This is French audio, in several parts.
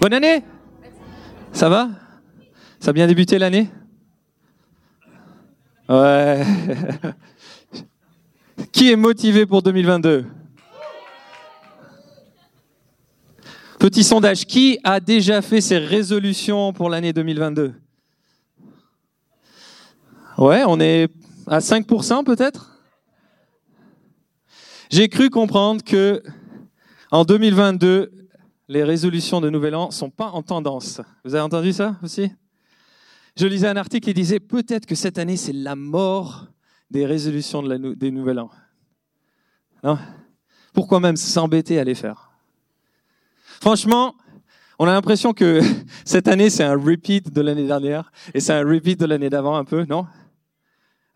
Bonne année. Ça va? Ça a bien débuté l'année? Ouais. Qui est motivé pour 2022 Petit sondage, qui a déjà fait ses résolutions pour l'année 2022 Ouais, on est à 5% peut-être? J'ai cru comprendre que en 2022, les résolutions de Nouvel An sont pas en tendance. Vous avez entendu ça aussi? Je lisais un article qui disait peut-être que cette année c'est la mort des résolutions de des Nouvel An. Non? Pourquoi même s'embêter à les faire? Franchement, on a l'impression que cette année, c'est un repeat de l'année dernière et c'est un repeat de l'année d'avant un peu, non?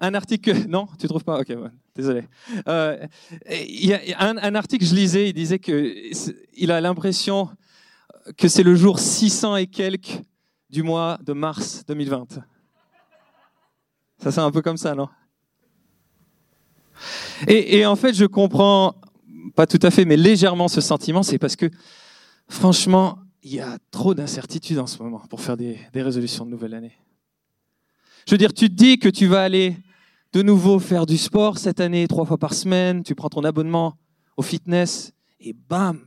Un article, non, tu trouves pas? Ok, désolé. Euh, y a un, un, article, je lisais, il disait que il a l'impression que c'est le jour 600 et quelques du mois de mars 2020. Ça c'est un peu comme ça, non? Et, et en fait, je comprends pas tout à fait, mais légèrement ce sentiment, c'est parce que Franchement, il y a trop d'incertitudes en ce moment pour faire des, résolutions de nouvelle année. Je veux dire, tu te dis que tu vas aller de nouveau faire du sport cette année, trois fois par semaine, tu prends ton abonnement au fitness, et bam,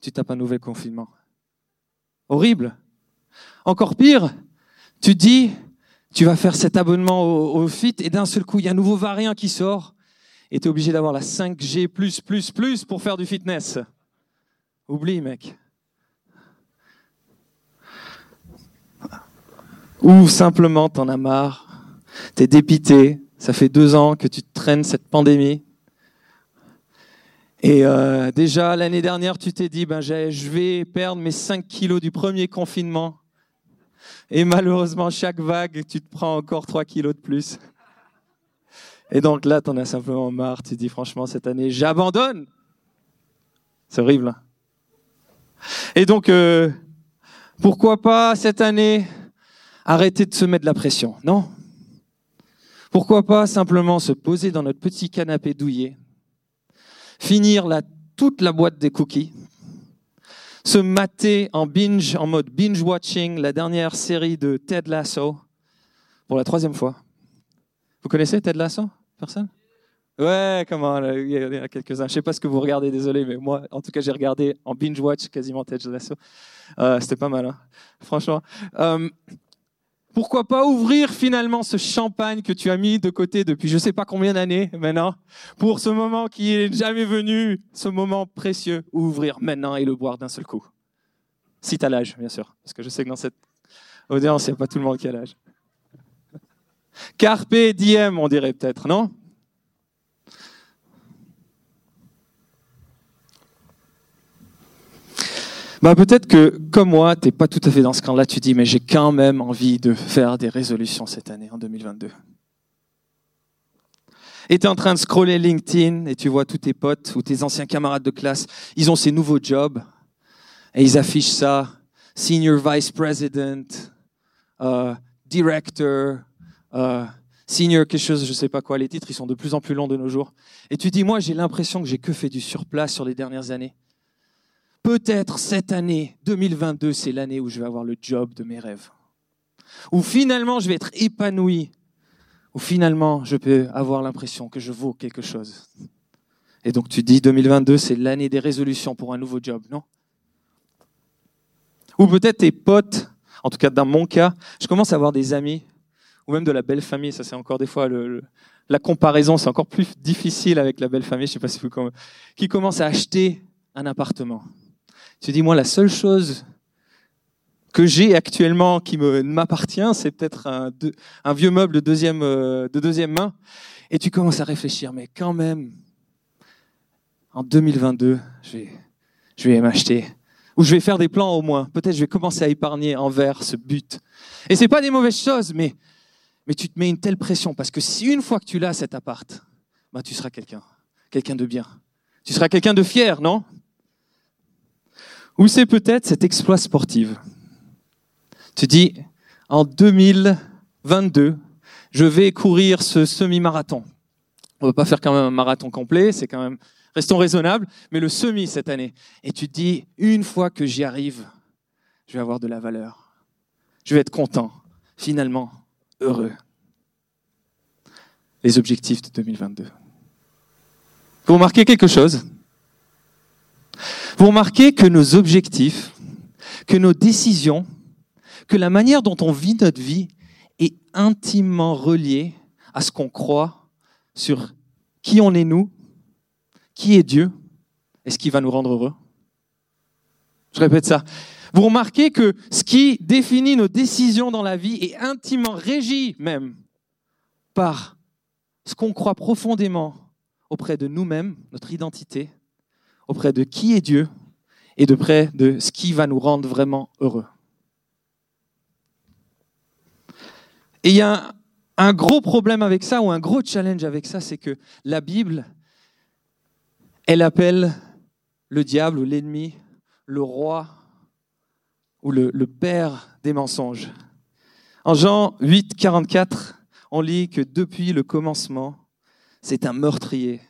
tu tapes un nouvel confinement. Horrible. Encore pire, tu dis, tu vas faire cet abonnement au, fit, et d'un seul coup, il y a un nouveau variant qui sort, et tu es obligé d'avoir la 5G pour faire du fitness. Oublie, mec. ou simplement t'en as marre, t'es dépité, ça fait deux ans que tu traînes cette pandémie. Et euh, déjà l'année dernière, tu t'es dit, ben je vais perdre mes 5 kilos du premier confinement. Et malheureusement, chaque vague, tu te prends encore 3 kilos de plus. Et donc là, t'en as simplement marre. Tu dis, franchement, cette année, j'abandonne. C'est horrible. Hein. Et donc, euh, pourquoi pas cette année arrêter de se mettre de la pression? Non. Pourquoi pas simplement se poser dans notre petit canapé douillet, finir la, toute la boîte des cookies, se mater en binge, en mode binge watching, la dernière série de Ted Lasso pour la troisième fois. Vous connaissez Ted Lasso Personne? Ouais, comment Il y en a quelques-uns. Je sais pas ce que vous regardez, désolé, mais moi, en tout cas, j'ai regardé en binge watch quasiment Ted Lasso. Euh, C'était pas mal, hein franchement. Euh, pourquoi pas ouvrir finalement ce champagne que tu as mis de côté depuis je ne sais pas combien d'années maintenant, pour ce moment qui est jamais venu, ce moment précieux, ouvrir maintenant et le boire d'un seul coup. Si tu as l'âge, bien sûr, parce que je sais que dans cette audience, il n'y a pas tout le monde qui a l'âge. Carpe diem, on dirait peut-être, non? Bah peut-être que comme moi, tu n'es pas tout à fait dans ce camp-là, tu dis mais j'ai quand même envie de faire des résolutions cette année, en 2022. Et tu es en train de scroller LinkedIn et tu vois tous tes potes ou tes anciens camarades de classe, ils ont ces nouveaux jobs et ils affichent ça, Senior Vice President, uh, Director, uh, Senior quelque chose, je sais pas quoi, les titres, ils sont de plus en plus longs de nos jours. Et tu dis, moi j'ai l'impression que j'ai que fait du surplace sur les dernières années peut-être cette année 2022, c'est l'année où je vais avoir le job de mes rêves. Où finalement, je vais être épanoui. Où finalement, je peux avoir l'impression que je vaux quelque chose. Et donc tu dis 2022, c'est l'année des résolutions pour un nouveau job, non? Ou peut-être tes potes, en tout cas dans mon cas, je commence à avoir des amis, ou même de la belle famille, ça c'est encore des fois la comparaison, c'est encore plus difficile avec la belle famille, je sais pas si vous qui commencent à acheter un appartement. Tu dis, moi, la seule chose que j'ai actuellement qui m'appartient, c'est peut-être un, un, vieux meuble de deuxième, euh, de deuxième main. Et tu commences à réfléchir, mais quand même, en 2022, je vais, je vais m'acheter. Ou je vais faire des plans au moins. Peut-être je vais commencer à épargner envers ce but. Et c'est pas des mauvaises choses, mais, mais tu te mets une telle pression parce que si une fois que tu l'as cet appart, bah, tu seras quelqu'un, quelqu'un de bien. Tu seras quelqu'un de fier, non? Ou c'est peut-être cet exploit sportif? Tu dis, en 2022, je vais courir ce semi-marathon. On ne va pas faire quand même un marathon complet, c'est quand même, restons raisonnables, mais le semi cette année. Et tu te dis, une fois que j'y arrive, je vais avoir de la valeur. Je vais être content, finalement, heureux. Les objectifs de 2022. Vous remarquez quelque chose? Vous remarquez que nos objectifs, que nos décisions, que la manière dont on vit notre vie est intimement reliée à ce qu'on croit sur qui on est nous, qui est Dieu et ce qui va nous rendre heureux. Je répète ça. Vous remarquez que ce qui définit nos décisions dans la vie est intimement régi même par ce qu'on croit profondément auprès de nous-mêmes, notre identité, auprès de qui est Dieu et de près de ce qui va nous rendre vraiment heureux. Et il y a un gros problème avec ça, ou un gros challenge avec ça, c'est que la Bible, elle appelle le diable ou l'ennemi le roi ou le, le, père des mensonges. En Jean 8, 44, on lit que depuis le commencement, c'est un meurtrier.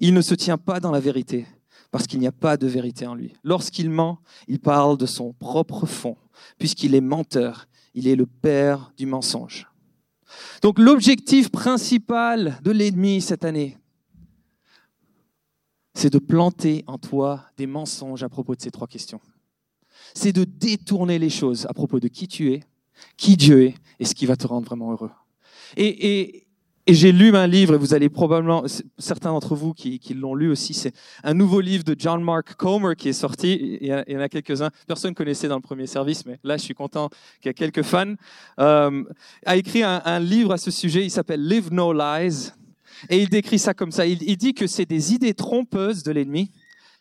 Il ne se tient pas dans la vérité, parce qu'il n'y a pas de vérité en lui. Lorsqu'il ment, il parle de son propre fond, puisqu'il est menteur, il est le père du mensonge. Donc l'objectif principal de l'ennemi cette année, c'est de planter en toi des mensonges à propos de ces trois questions. C'est de détourner les choses à propos de qui tu es, qui Dieu est et ce qui va te rendre vraiment heureux. Et j'ai lu un livre, et vous allez probablement, certains d'entre vous qui, l'ont lu aussi, c'est un nouveau livre de John Mark Comer qui est sorti. Il y, en a quelques-uns. Personne ne connaissait dans le premier service, mais là, je suis content qu'il y ait quelques fans. Euh, a écrit un, un, livre à ce sujet, il s'appelle Live No Lies. Et il décrit ça comme ça. Il, il dit que c'est des idées trompeuses de l'ennemi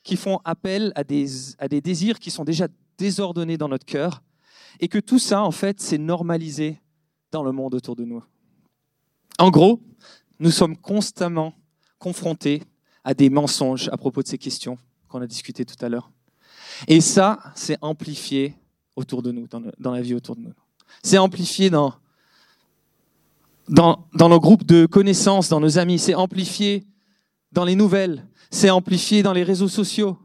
qui font appel à des, à des désirs qui sont déjà désordonnés dans notre cœur. Et que tout ça, en fait, c'est normalisé dans le monde autour de nous. En gros, nous sommes constamment confrontés à des mensonges à propos de ces questions qu'on a discutées tout à l'heure. Et ça, c'est amplifié autour de nous, dans, la vie autour de nous. C'est amplifié dans, dans, dans nos groupes de connaissances, dans nos amis. C'est amplifié dans les nouvelles. C'est amplifié dans les réseaux sociaux.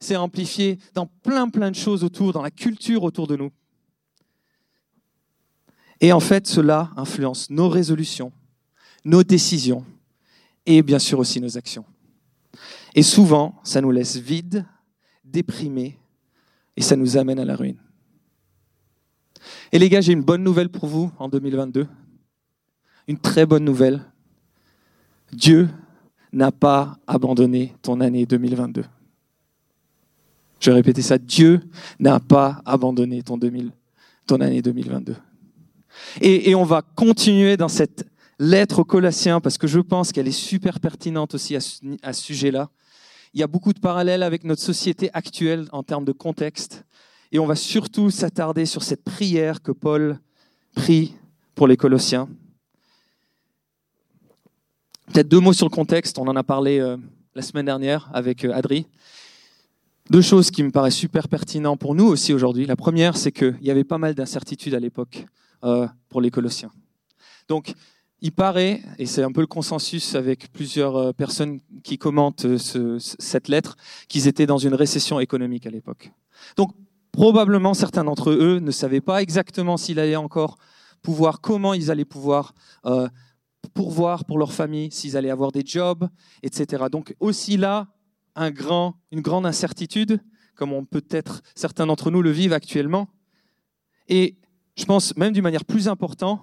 C'est amplifié dans plein, plein de choses autour, dans la culture autour de nous. Et en fait, cela influence nos résolutions, nos décisions et bien sûr aussi nos actions. Et souvent, ça nous laisse vides, déprimés et ça nous amène à la ruine. Et les gars, j'ai une bonne nouvelle pour vous en 2022. Une très bonne nouvelle. Dieu n'a pas abandonné ton année 2022. Je vais répéter ça. Dieu n'a pas abandonné ton, 2000, ton année 2022. Et, et on va continuer dans cette lettre aux Colossiens, parce que je pense qu'elle est super pertinente aussi à ce, sujet-là. Il y a beaucoup de parallèles avec notre société actuelle en termes de contexte. Et on va surtout s'attarder sur cette prière que Paul prie pour les Colossiens. Peut-être deux mots sur le contexte. On en a parlé euh, la semaine dernière avec euh, Adri. Deux choses qui me paraissent super pertinentes pour nous aussi aujourd'hui. La première, c'est qu'il y avait pas mal d'incertitudes à l'époque euh, pour les Colossiens. Donc, il paraît, et c'est un peu le consensus avec plusieurs euh, personnes qui commentent euh, ce, cette lettre, qu'ils étaient dans une récession économique à l'époque. Donc probablement certains d'entre eux ne savaient pas exactement s'ils allaient encore pouvoir, comment ils allaient pouvoir euh, pourvoir pour leur famille, s'ils allaient avoir des jobs, etc. Donc aussi là, un grand, une grande incertitude, comme on peut-être certains d'entre nous le vivent actuellement. Et je pense même d'une manière plus importante,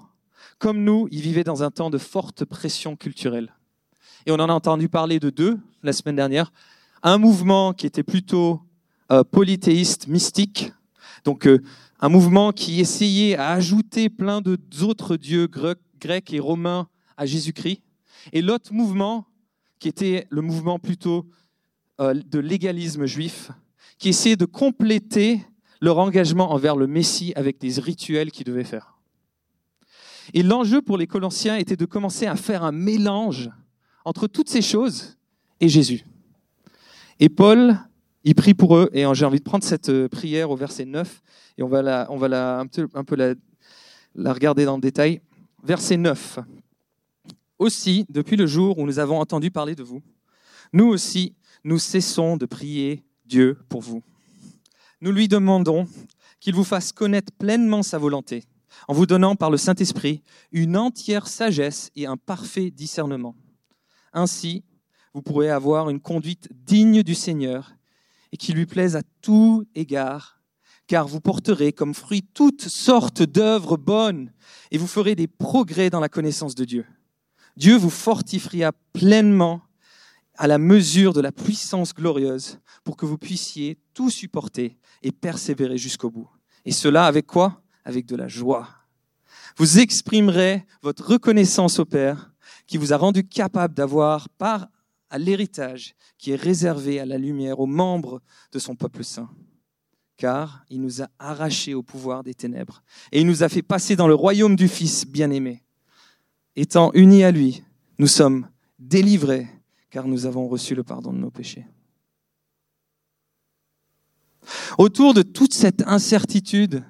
comme nous, ils vivaient dans un temps de forte pression culturelle. Et on en a entendu parler de deux la semaine dernière. Un mouvement qui était plutôt euh, polythéiste, mystique, donc euh, un mouvement qui essayait à ajouter plein d'autres dieux grecs et romains à Jésus-Christ. Et l'autre mouvement, qui était le mouvement plutôt euh, de légalisme juif, qui essayait de compléter leur engagement envers le Messie avec des rituels qu'ils devaient faire. Et l'enjeu pour les Colossiens était de commencer à faire un mélange entre toutes ces choses et Jésus. Et Paul, il prie pour eux, et j'ai envie de prendre cette euh, prière au verset 9, et on va, la, on va la, un peu, un peu la, la regarder dans le détail. Verset 9. Aussi, depuis le jour où nous avons entendu parler de vous, nous aussi, nous cessons de prier Dieu pour vous. Nous lui demandons qu'il vous fasse connaître pleinement sa volonté, en vous donnant par le Saint-Esprit une entière sagesse et un parfait discernement. Ainsi, vous pourrez avoir une conduite digne du Seigneur et qui lui plaise à tout égard, car vous porterez comme fruit toutes sortes d'œuvres bonnes et vous ferez des progrès dans la connaissance de Dieu. Dieu vous fortifiera pleinement à la mesure de la puissance glorieuse pour que vous puissiez tout supporter et persévérer jusqu'au bout. Et cela avec quoi? Avec de la joie. Vous exprimerez votre reconnaissance au Père qui vous a rendu capable d'avoir part à l'héritage qui est réservé à la lumière, aux membres de son peuple saint. Car il nous a arrachés au pouvoir des ténèbres et il nous a fait passer dans le royaume du Fils bien-aimé. Étant unis à lui, nous sommes délivrés car nous avons reçu le pardon de nos péchés. Autour de toute cette incertitude,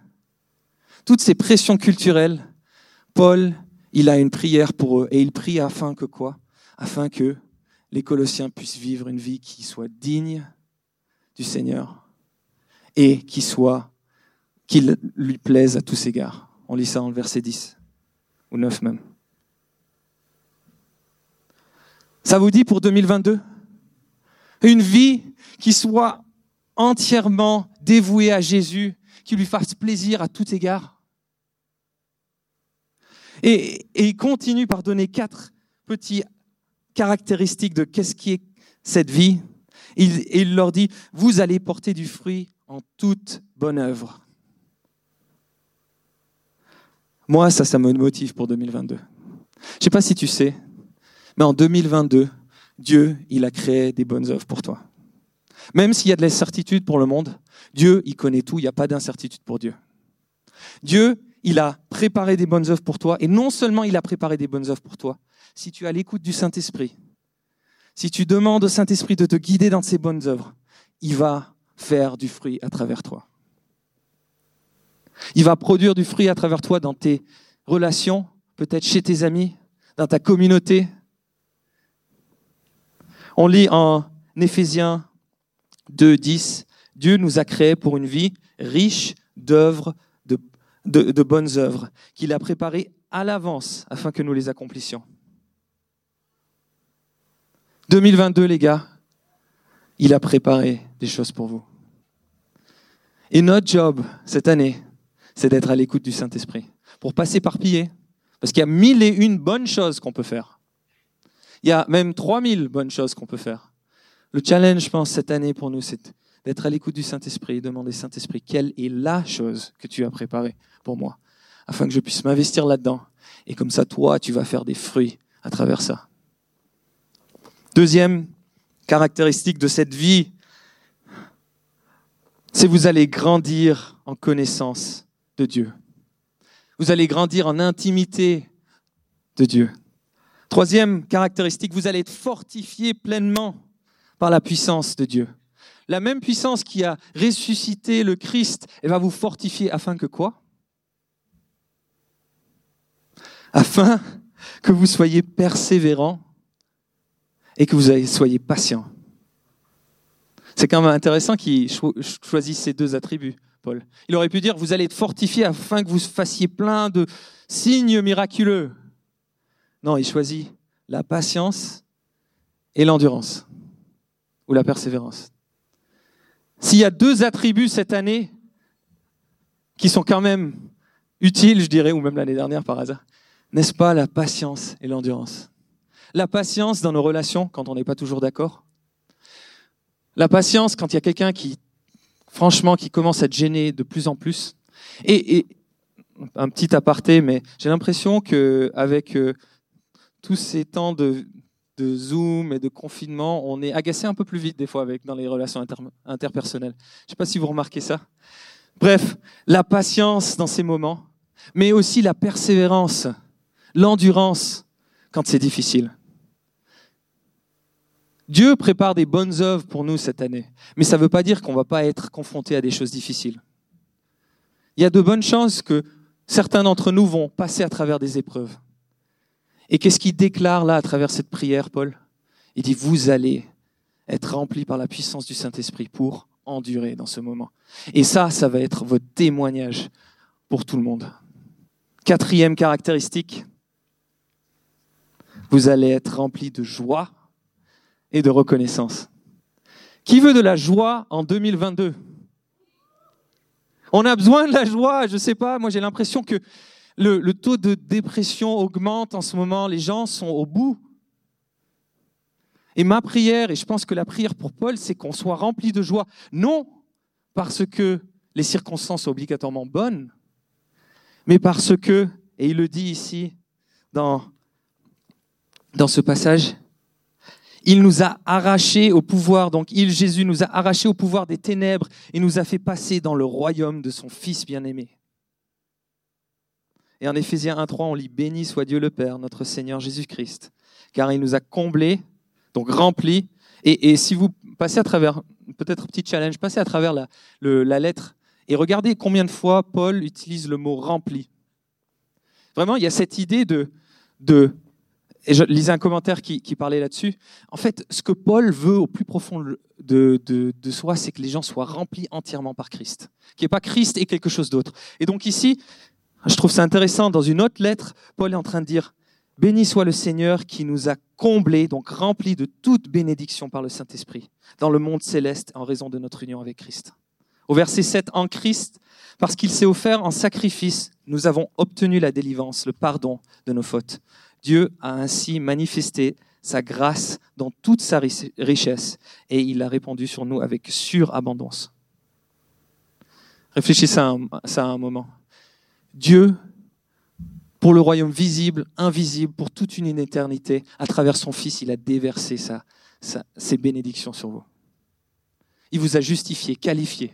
toutes ces pressions culturelles, Paul, il a une prière pour eux et il prie afin que quoi? Afin que les Colossiens puissent vivre une vie qui soit digne du Seigneur et qui soit qu'il lui plaise à tous égards. On lit ça dans le verset 10 ou 9 même. Ça vous dit pour 2022 Une vie qui soit entièrement dévouée à Jésus, qui lui fasse plaisir à tout égard? Et, et il continue par donner quatre petits caractéristiques de qu'est-ce qui est cette vie. Il, il leur dit, vous allez porter du fruit en toute bonne œuvre. Moi, ça, ça me motive pour 2022. Je ne sais pas si tu sais, mais en 2022, Dieu, il a créé des bonnes œuvres pour toi. Même s'il y a de l'incertitude pour le monde, Dieu, il connaît tout, il n'y a pas d'incertitude pour Dieu. Dieu, il a préparé des bonnes œuvres pour toi, et non seulement il a préparé des bonnes œuvres pour toi, si tu as l'écoute du Saint-Esprit, si tu demandes au Saint-Esprit de te guider dans ces bonnes œuvres, il va faire du fruit à travers toi. Il va produire du fruit à travers toi dans tes relations, peut-être chez tes amis, dans ta communauté. On lit en Éphésiens 2, 10, Dieu nous a créés pour une vie riche d'œuvres, de, bonnes œuvres, qu'il a préparées à l'avance afin que nous les accomplissions. 2022, les gars, il a préparé des choses pour vous. Et notre job cette année, c'est d'être à l'écoute du Saint-Esprit pour pas s'éparpiller. Parce qu'il y a mille et une bonnes choses qu'on peut faire. Il y a même trois mille bonnes choses qu'on peut faire. Le challenge, je pense, cette année pour nous, c'est d'être à l'écoute du Saint-Esprit et demander, Saint-Esprit, quelle est la chose que tu as préparée pour moi, afin que je puisse m'investir là-dedans. Et comme ça, toi, tu vas faire des fruits à travers ça. Deuxième caractéristique de cette vie, c'est vous allez grandir en connaissance de Dieu. Vous allez grandir en intimité de Dieu. Troisième caractéristique, vous allez être fortifié pleinement par la puissance de Dieu. La même puissance qui a ressuscité le Christ, va vous fortifier afin que quoi? Afin que vous soyez persévérants et que vous soyez patient. C'est quand même intéressant qu'il choisisse ces deux attributs, Paul. Il aurait pu dire, vous allez être fortifiés afin que vous fassiez plein de signes miraculeux. Non, il choisit la patience et l'endurance, ou la persévérance. S'il y a deux attributs cette année qui sont quand même utiles, je dirais, ou même l'année dernière par hasard, n'est-ce pas la patience et l'endurance? La patience dans nos relations quand on n'est pas toujours d'accord? La patience quand il y a quelqu'un qui, franchement, qui commence à te gêner de plus en plus? Et, un petit aparté, mais j'ai l'impression que avec euh, tous ces temps de, Zoom et de confinement, on est agacé un peu plus vite des fois avec dans les relations interpersonnelles. Je ne sais pas si vous remarquez ça. Bref, la patience dans ces moments, mais aussi la persévérance, l'endurance quand c'est difficile. Dieu prépare des bonnes œuvres pour nous cette année, mais ça ne veut pas dire qu'on ne va pas être confronté à des choses difficiles. Il y a de bonnes chances que certains d'entre nous vont passer à travers des épreuves. Et qu'est-ce qu'il déclare là à travers cette prière, Paul? Il dit, vous allez être remplis par la puissance du Saint-Esprit pour endurer dans ce moment. Et ça, ça va être votre témoignage pour tout le monde. Quatrième caractéristique, vous allez être rempli de joie et de reconnaissance. Qui veut de la joie en 2022 On a besoin de la joie, je ne sais pas, moi j'ai l'impression que le, taux de dépression augmente en ce moment, les gens sont au bout. Et ma prière, et je pense que la prière pour Paul, c'est qu'on soit rempli de joie, non parce que les circonstances sont obligatoirement bonnes, mais parce que, et il le dit ici dans, dans ce passage, il nous a arrachés au pouvoir, donc il, Jésus, nous a arrachés au pouvoir des ténèbres et nous a fait passer dans le royaume de son Fils bien-aimé. Et en Éphésiens 1.3, on lit Béni soit Dieu le Père, notre Seigneur Jésus-Christ, car il nous a comblés, donc remplis. Et, si vous passez à travers, peut-être petit challenge, passez à travers la, le, la lettre et regardez combien de fois Paul utilise le mot rempli. Vraiment, il y a cette idée de, de et je lisais un commentaire qui, parlait là-dessus. En fait, ce que Paul veut au plus profond de, de, soi, c'est que les gens soient remplis entièrement par Christ. Qu'il n'y ait pas Christ et quelque chose d'autre. Et donc ici, je trouve ça intéressant, dans une autre lettre, Paul est en train de dire, Béni soit le Seigneur qui nous a comblés, donc remplis de toute bénédiction par le Saint-Esprit, dans le monde céleste en raison de notre union avec Christ. Au verset 7, en Christ, parce qu'il s'est offert en sacrifice, nous avons obtenu la délivrance, le pardon de nos fautes. Dieu a ainsi manifesté sa grâce dans toute sa richesse et il a répandu sur nous avec surabondance. Réfléchissez à ça un moment. Dieu, pour le royaume visible, invisible, pour toute une éternité, à travers son Fils, il a déversé ses bénédictions sur vous. Il vous a justifié, qualifié.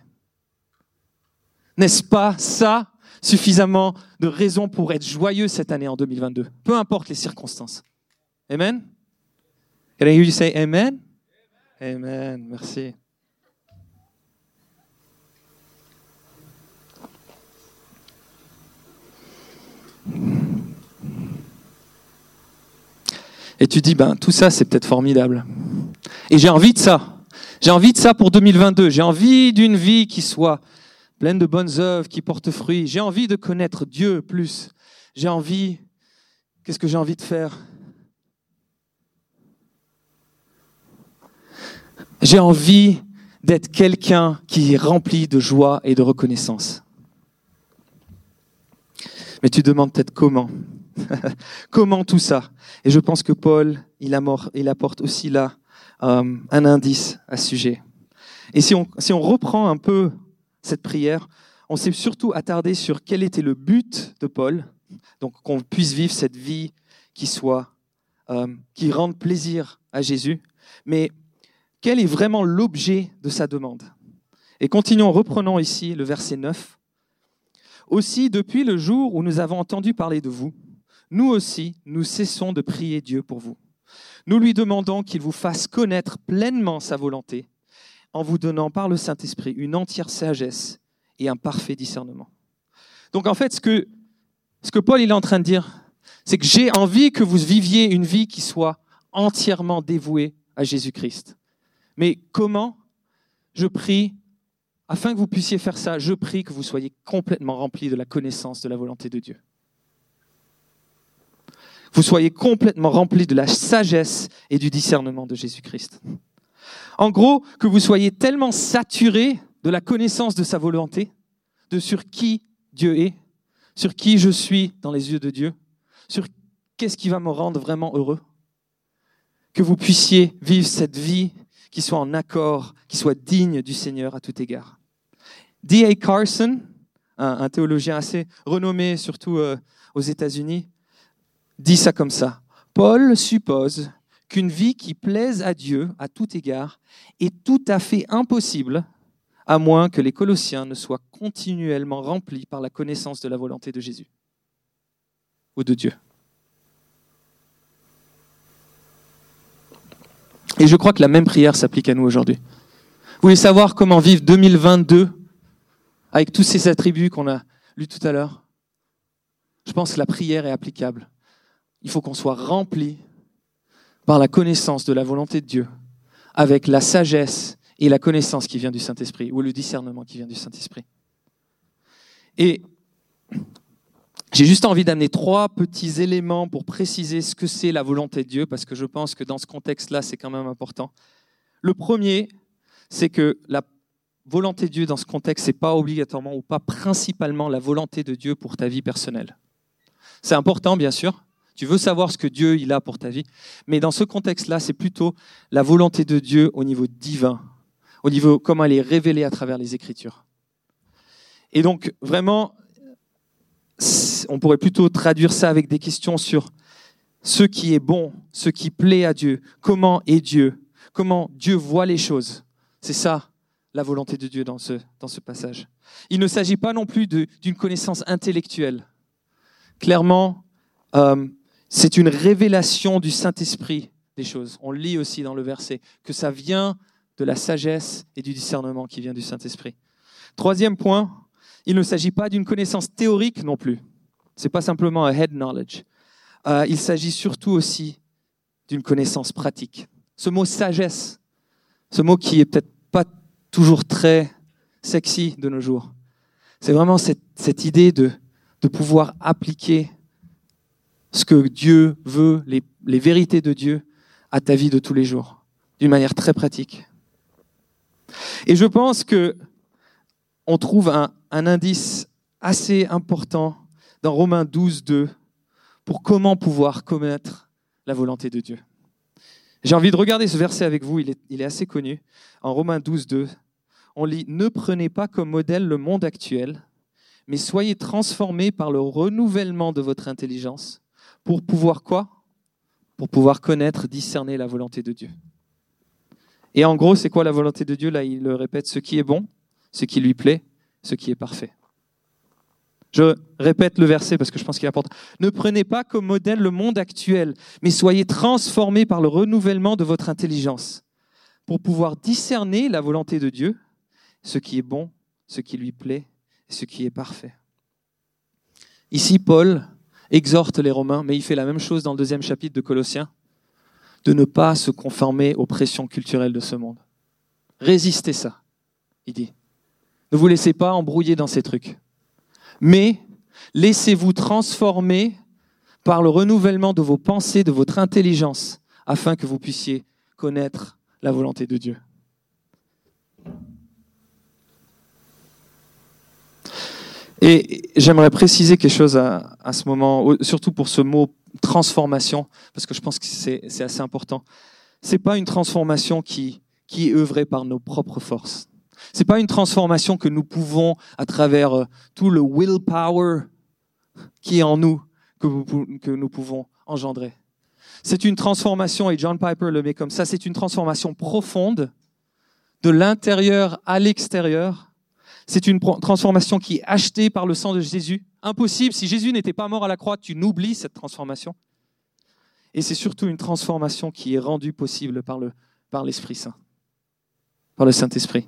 N'est-ce pas ça suffisamment de raisons pour être joyeux cette année en 2022, peu importe les circonstances. Amen? Can I hear you amen? Amen. Merci. Et tu dis, ben, tout ça, c'est peut-être formidable. Et j'ai envie de ça. J'ai envie de ça pour 2022. J'ai envie d'une vie qui soit pleine de bonnes œuvres qui portent fruit. J'ai envie de connaître Dieu plus. J'ai envie, qu'est-ce que j'ai envie de faire? J'ai envie d'être quelqu'un qui est rempli de joie et de reconnaissance. Mais tu demandes peut-être comment? Comment tout ça? Et je pense que Paul, il, apporte aussi là euh, un indice à ce sujet. Et si on, reprend un peu cette prière, on s'est surtout attardé sur quel était le but de Paul, donc qu'on puisse vivre cette vie qui soit, euh, qui rende plaisir à Jésus, mais quel est vraiment l'objet de sa demande? Et continuons, reprenons ici le verset 9. Aussi, depuis le jour où nous avons entendu parler de vous, nous aussi, nous cessons de prier Dieu pour vous. Nous lui demandons qu'il vous fasse connaître pleinement sa volonté en vous donnant par le Saint-Esprit une entière sagesse et un parfait discernement. Donc en fait, ce que, Paul est en train de dire, c'est que j'ai envie que vous viviez une vie qui soit entièrement dévouée à Jésus-Christ. Mais comment Je prie, afin que vous puissiez faire ça, je prie que vous soyez complètement remplis de la connaissance de la volonté de Dieu. Vous soyez complètement remplis de la sagesse et du discernement de Jésus-Christ. En gros, que vous soyez tellement saturé de la connaissance de sa volonté, de sur qui Dieu est, sur qui je suis dans les yeux de Dieu, sur qu'est-ce qui va me rendre vraiment heureux, que vous puissiez vivre cette vie qui soit en accord, qui soit digne du Seigneur à tout égard. D.A. Carson, un, théologien assez renommé, surtout euh, aux États-Unis, dit ça comme ça. Paul suppose qu'une vie qui plaise à Dieu à tout égard est tout à fait impossible à moins que les Colossiens ne soient continuellement remplis par la connaissance de la volonté de Jésus ou de Dieu. Et je crois que la même prière s'applique à nous aujourd'hui. Vous voulez savoir comment vivre 2022 avec tous ces attributs qu'on a lus tout à l'heure? Je pense que la prière est applicable. Il faut qu'on soit rempli par la connaissance de la volonté de Dieu, avec la sagesse et la connaissance qui vient du Saint-Esprit, ou le discernement qui vient du Saint-Esprit. Et j'ai juste envie d'amener trois petits éléments pour préciser ce que c'est la volonté de Dieu, parce que je pense que dans ce contexte-là, c'est quand même important. Le premier, c'est que la volonté de Dieu dans ce contexte, n'est pas obligatoirement ou pas principalement la volonté de Dieu pour ta vie personnelle. C'est important, bien sûr. Tu veux savoir ce que Dieu il a pour ta vie, mais dans ce contexte-là, c'est plutôt la volonté de Dieu au niveau divin, au niveau comment elle est révélée à travers les Écritures. Et donc, vraiment, on pourrait plutôt traduire ça avec des questions sur ce qui est bon, ce qui plaît à Dieu, comment est Dieu, comment Dieu voit les choses. C'est ça la volonté de Dieu dans ce, dans ce passage. Il ne s'agit pas non plus d'une connaissance intellectuelle. Clairement, euh, c'est une révélation du Saint-Esprit des choses. On lit aussi dans le verset que ça vient de la sagesse et du discernement qui vient du Saint-Esprit. Troisième point, il ne s'agit pas d'une connaissance théorique non plus. Ce n'est pas simplement un head knowledge. Euh, il s'agit surtout aussi d'une connaissance pratique. Ce mot sagesse, ce mot qui est peut-être pas toujours très sexy de nos jours, c'est vraiment cette, idée de, de, pouvoir appliquer ce que Dieu veut, les, vérités de Dieu à ta vie de tous les jours, d'une manière très pratique. Et je pense que on trouve un, un indice assez important dans Romains 12, 2 pour comment pouvoir commettre la volonté de Dieu. J'ai envie de regarder ce verset avec vous, il est, il est assez connu. En Romains 12, 2, on lit Ne prenez pas comme modèle le monde actuel, mais soyez transformés par le renouvellement de votre intelligence pour pouvoir quoi? Pour pouvoir connaître, discerner la volonté de Dieu. Et en gros, c'est quoi la volonté de Dieu? Là, il le répète ce qui est bon, ce qui lui plaît, ce qui est parfait. Je répète le verset parce que je pense qu'il apporte. Ne prenez pas comme modèle le monde actuel, mais soyez transformés par le renouvellement de votre intelligence pour pouvoir discerner la volonté de Dieu, ce qui est bon, ce qui lui plaît, ce qui est parfait. Ici, Paul exhorte les Romains, mais il fait la même chose dans le deuxième chapitre de Colossiens, de ne pas se conformer aux pressions culturelles de ce monde. Résistez ça, il dit. Ne vous laissez pas embrouiller dans ces trucs. Mais laissez-vous transformer par le renouvellement de vos pensées, de votre intelligence, afin que vous puissiez connaître la volonté de Dieu. Et j'aimerais préciser quelque chose à, ce moment, surtout pour ce mot transformation, parce que je pense que c'est assez important. C'est pas une transformation qui, qui est œuvrée par nos propres forces. C'est pas une transformation que nous pouvons, à travers euh, tout le willpower qui est en nous, que, que nous pouvons engendrer. C'est une transformation, et John Piper le met comme ça, c'est une transformation profonde de l'intérieur à l'extérieur. C'est une transformation qui est achetée par le sang de Jésus. Impossible, si Jésus n'était pas mort à la croix, tu n'oublies cette transformation. Et c'est surtout une transformation qui est rendue possible par l'Esprit Saint, par le Saint-Esprit.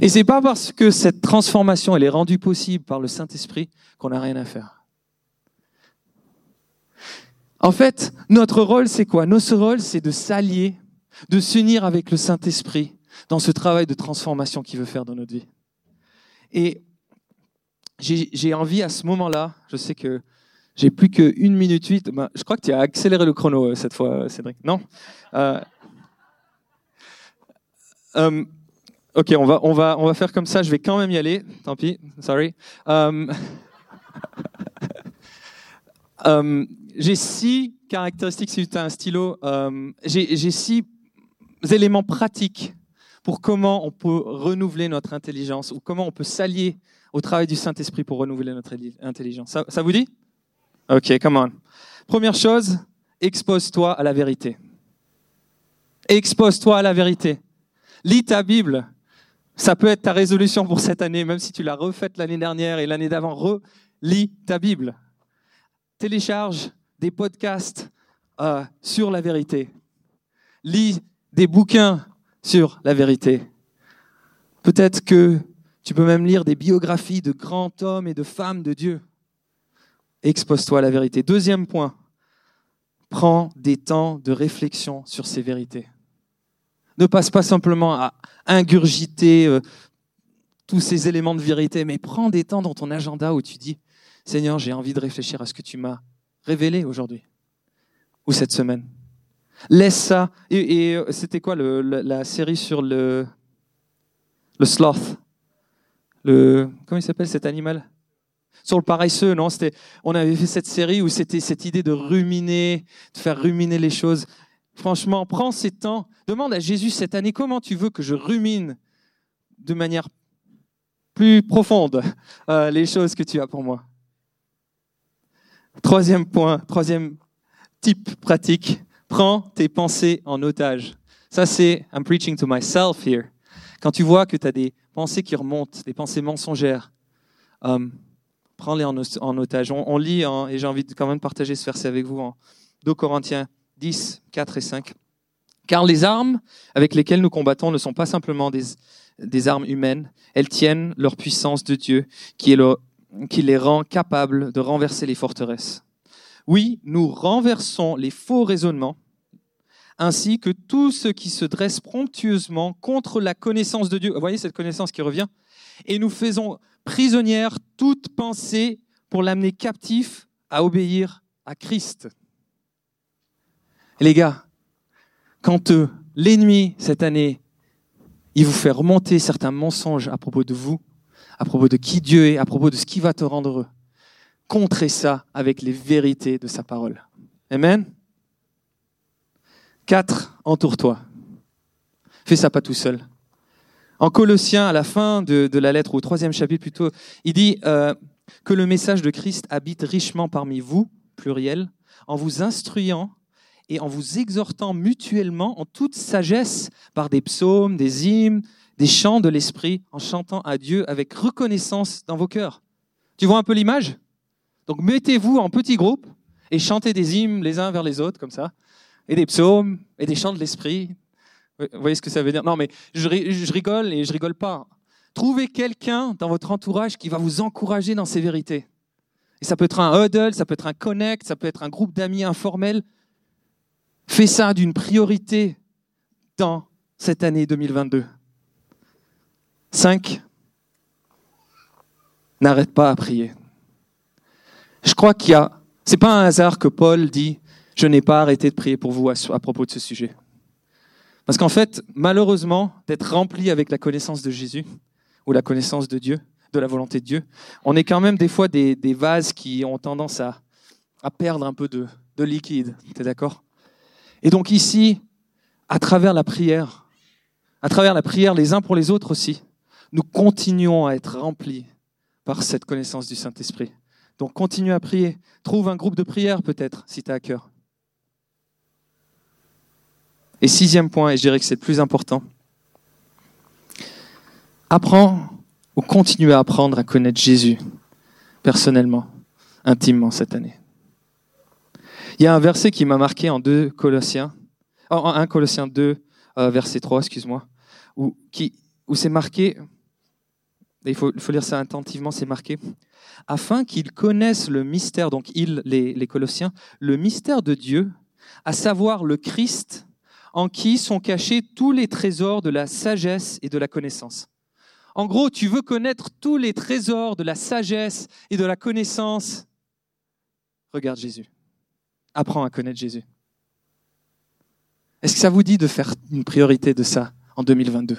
Et c'est pas parce que cette transformation elle est rendue possible par le Saint-Esprit qu'on n'a rien à faire. En fait, notre rôle, c'est quoi? Notre rôle, c'est de s'allier, de s'unir avec le Saint-Esprit dans ce travail de transformation qu'il veut faire dans notre vie. Et j'ai envie à ce moment-là, je sais que j'ai plus qu'une minute huit, ben, je crois que tu as accéléré le chrono euh, cette fois, Cédric. Non? Euh, euh, Ok, on va, on, va, on va faire comme ça. Je vais quand même y aller. Tant pis, sorry. J'ai six caractéristiques, si tu as un stylo, j'ai six éléments pratiques pour comment on peut renouveler notre intelligence ou comment on peut s'allier au travail du Saint-Esprit pour renouveler notre intelligence. Ça, vous dit? Ok, come on. Première chose, expose-toi à la vérité. Expose-toi à la vérité. Lis ta Bible. Ça peut être ta résolution pour cette année, même si tu l'as refaite l'année dernière et l'année d'avant. Relis ta Bible. Télécharge des podcasts euh, sur la vérité. Lis des bouquins sur la vérité. Peut-être que tu peux même lire des biographies de grands hommes et de femmes de Dieu. Expose-toi à la vérité. Deuxième point, prends des temps de réflexion sur ces vérités. Ne passe pas simplement à ingurgiter euh, tous ces éléments de vérité, mais prends des temps dans ton agenda où tu dis, Seigneur, j'ai envie de réfléchir à ce que tu m'as révélé aujourd'hui ou cette semaine. Laisse ça. Et, euh, c'était quoi la série sur le, sloth? Le, Comment il s'appelle cet animal? Sur le paresseux, non? C'était, on avait fait cette série où c'était cette idée de ruminer, de faire ruminer les choses. Franchement, prends ces temps. Demande à Jésus cette année comment tu veux que je rumine de manière plus profonde euh, les choses que tu as pour moi? Troisième point, troisième type pratique, prends tes pensées en otage. Ça, c'est I'm preaching to myself here. Quand tu vois que tu as des pensées qui remontent, des pensées mensongères, um, prends-les en, otage. On, lit, et j'ai envie de quand même partager ce verset avec vous en 2 Corinthiens 10, 4 et 5. Car les armes avec lesquelles nous combattons ne sont pas simplement des, armes humaines, elles tiennent leur puissance de Dieu qui les rend capables de renverser les forteresses. Oui, nous renversons les faux raisonnements ainsi que tout ce qui se dresse promptueusement contre la connaissance de Dieu. Vous voyez cette connaissance qui revient? Et nous faisons prisonnière toute pensée pour l'amener captif à obéir à Christ. les gars, quand euh, l'ennemi, cette année, il vous fait remonter certains mensonges à propos de vous, à propos de qui Dieu est, à propos de ce qui va te rendre heureux, contrez ça avec les vérités de sa parole. Amen. 4. Entoure-toi. Fais ça pas tout seul. En Colossiens, à la fin de, la lettre, au troisième chapitre plutôt, il dit euh, que le message de Christ habite richement parmi vous, pluriel, en vous instruisant et en vous exhortant mutuellement en toute sagesse par des psaumes, des hymnes, des chants de l'esprit, en chantant à Dieu avec reconnaissance dans vos cœurs. Tu vois un peu l'image? Donc mettez-vous en petits groupes et chantez des hymnes les uns vers les autres, comme ça et des psaumes et des chants de l'esprit. Vous voyez ce que ça veut dire? Non, mais je, rigole et je rigole pas. Trouvez quelqu'un dans votre entourage qui va vous encourager dans ces vérités. Et ça peut être un huddle, ça peut être un connect, ça peut être un groupe d'amis informel. Fais ça d'une priorité dans cette année 2022. 5. N'arrête pas à prier. Je crois qu'il y a. C'est pas un hasard que Paul dit je n'ai pas arrêté de prier pour vous à, propos de ce sujet. Parce qu'en fait, malheureusement, d'être rempli avec la connaissance de Jésus ou la connaissance de Dieu, de la volonté de Dieu, on est quand même des fois des, vases qui ont tendance à, perdre un peu de, de liquide. Tu es d'accord? Et donc ici, à travers la prière, à travers la prière les uns pour les autres aussi, nous continuons à être remplis par cette connaissance du Saint-Esprit. Donc continue à prier. Trouve un groupe de prière peut-être, si tu as à cœur. Et sixième point, et je dirais que c'est le plus important, apprends ou continue à apprendre à connaître Jésus personnellement, intimement cette année. Il y a un verset qui m'a marqué en 2 Colossiens, en 1 Colossiens 2, euh, verset 3, excuse-moi, où, où c'est marqué, il faut, lire ça attentivement, c'est marqué, afin qu'ils connaissent le mystère, donc ils, les, les Colossiens, le mystère de Dieu, à savoir le Christ, en qui sont cachés tous les trésors de la sagesse et de la connaissance. En gros, tu veux connaître tous les trésors de la sagesse et de la connaissance. Regarde Jésus. Apprends à connaître Jésus. Est-ce que ça vous dit de faire une priorité de ça en 2022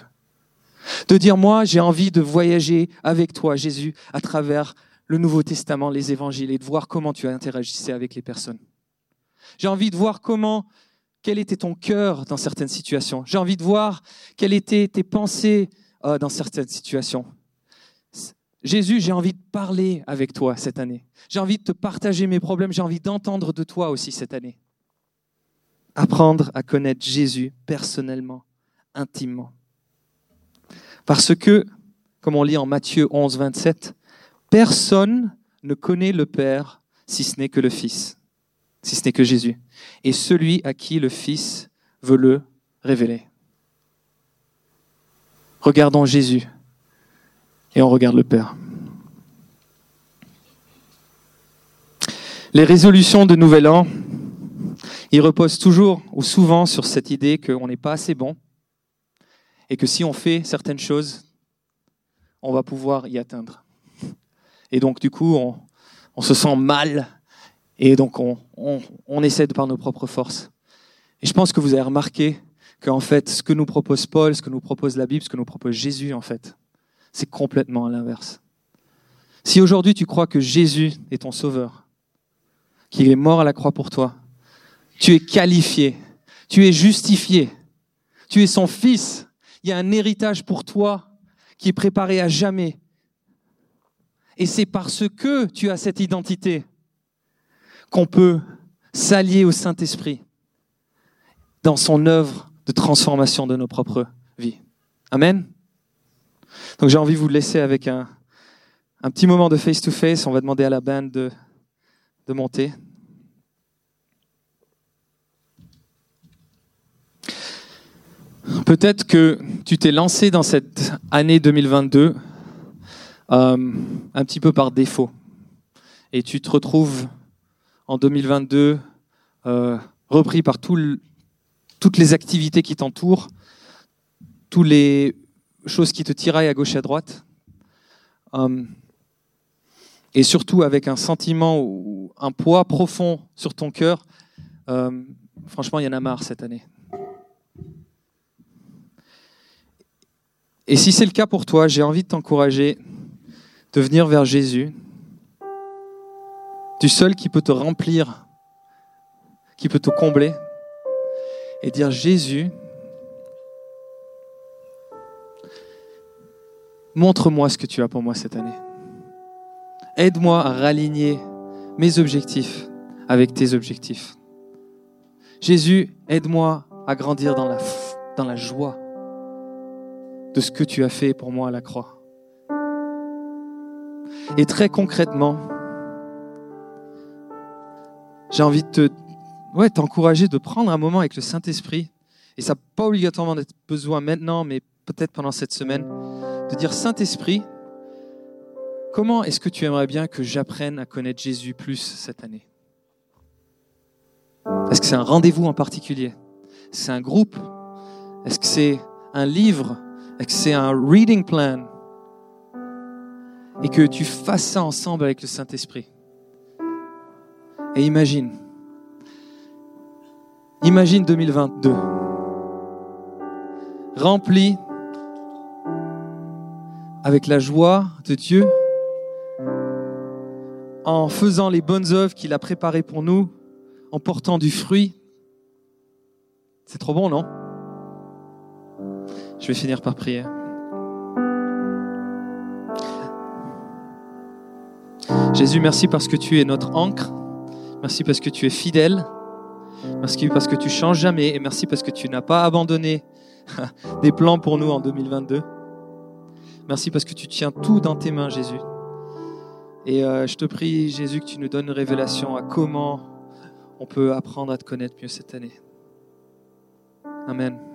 De dire, moi, j'ai envie de voyager avec toi, Jésus, à travers le Nouveau Testament, les évangiles, et de voir comment tu interagissais avec les personnes. J'ai envie de voir comment quel était ton cœur dans certaines situations. J'ai envie de voir quelles étaient tes pensées euh, dans certaines situations. Jésus, j'ai envie de parler avec toi cette année. J'ai envie de te partager mes problèmes. J'ai envie d'entendre de toi aussi cette année. Apprendre à connaître Jésus personnellement, intimement. Parce que, comme on lit en Matthieu 11, 27, personne ne connaît le Père si ce n'est que le Fils si ce n'est que Jésus, et celui à qui le Fils veut le révéler. Regardons Jésus et on regarde le Père. Les résolutions de Nouvel An, ils reposent toujours ou souvent sur cette idée qu'on n'est pas assez bon, et que si on fait certaines choses, on va pouvoir y atteindre. Et donc, du coup, on, se sent mal et donc on, essaie de par nos propres forces. Et je pense que vous avez remarqué qu'en fait, ce que nous propose Paul, ce que nous propose la Bible, ce que nous propose Jésus, en fait, c'est complètement à l'inverse. Si aujourd'hui tu crois que Jésus est ton sauveur, qu'il est mort à la croix pour toi, tu es qualifié, tu es justifié, tu es son fils, il y a un héritage pour toi qui est préparé à jamais. Et c'est parce que tu as cette identité qu'on peut s'allier au Saint-Esprit dans son œuvre de transformation de nos propres vies. Amen. Donc j'ai envie de vous laisser avec un, petit moment de face-to-face. On va demander à la band de, de monter. Peut-être que tu t'es lancé dans cette année 2022 euh, un petit peu par défaut. Et tu te retrouves en 2022 euh, repris par tout toutes les activités qui t'entourent, toutes les choses qui te tiraillent à gauche et à droite. Euh, et surtout avec un sentiment ou un poids profond sur ton cœur. franchement, il y en a marre cette année. Et si c'est le cas pour toi, j'ai envie de t'encourager de venir vers Jésus, du seul qui peut te remplir, qui peut te combler, et dire Jésus, montre-moi ce que tu as pour moi cette année. Aide-moi à raligner mes objectifs avec tes objectifs. Jésus, aide-moi à grandir dans la, dans la joie de ce que tu as fait pour moi à la croix. Et très concrètement, j'ai envie de ouais, t'encourager de prendre un moment avec le Saint-Esprit, et ça n'a pas obligatoirement d'être besoin maintenant, mais peut-être pendant cette semaine, de dire Saint-Esprit, comment est-ce que tu aimerais bien que j'apprenne à connaître Jésus plus cette année? Est-ce que c'est un rendez-vous en particulier? C'est un groupe? Est-ce que c'est un livre? Que c'est un reading plan et que tu fasses ça ensemble avec le Saint-Esprit. Et imagine, imagine 2022, rempli avec la joie de Dieu, en faisant les bonnes œuvres qu'il a préparées pour nous, en portant du fruit. C'est trop bon, non? Je vais finir par prier. Jésus, merci parce que tu es notre encre. Merci parce que tu es fidèle. Merci parce que tu changes jamais. Et merci parce que tu n'as pas abandonné des plans pour nous en 2022. Merci parce que tu tiens tout dans tes mains, Jésus. Et euh, je te prie, Jésus, que tu nous donnes une révélation à comment on peut apprendre à te connaître mieux cette année. Amen.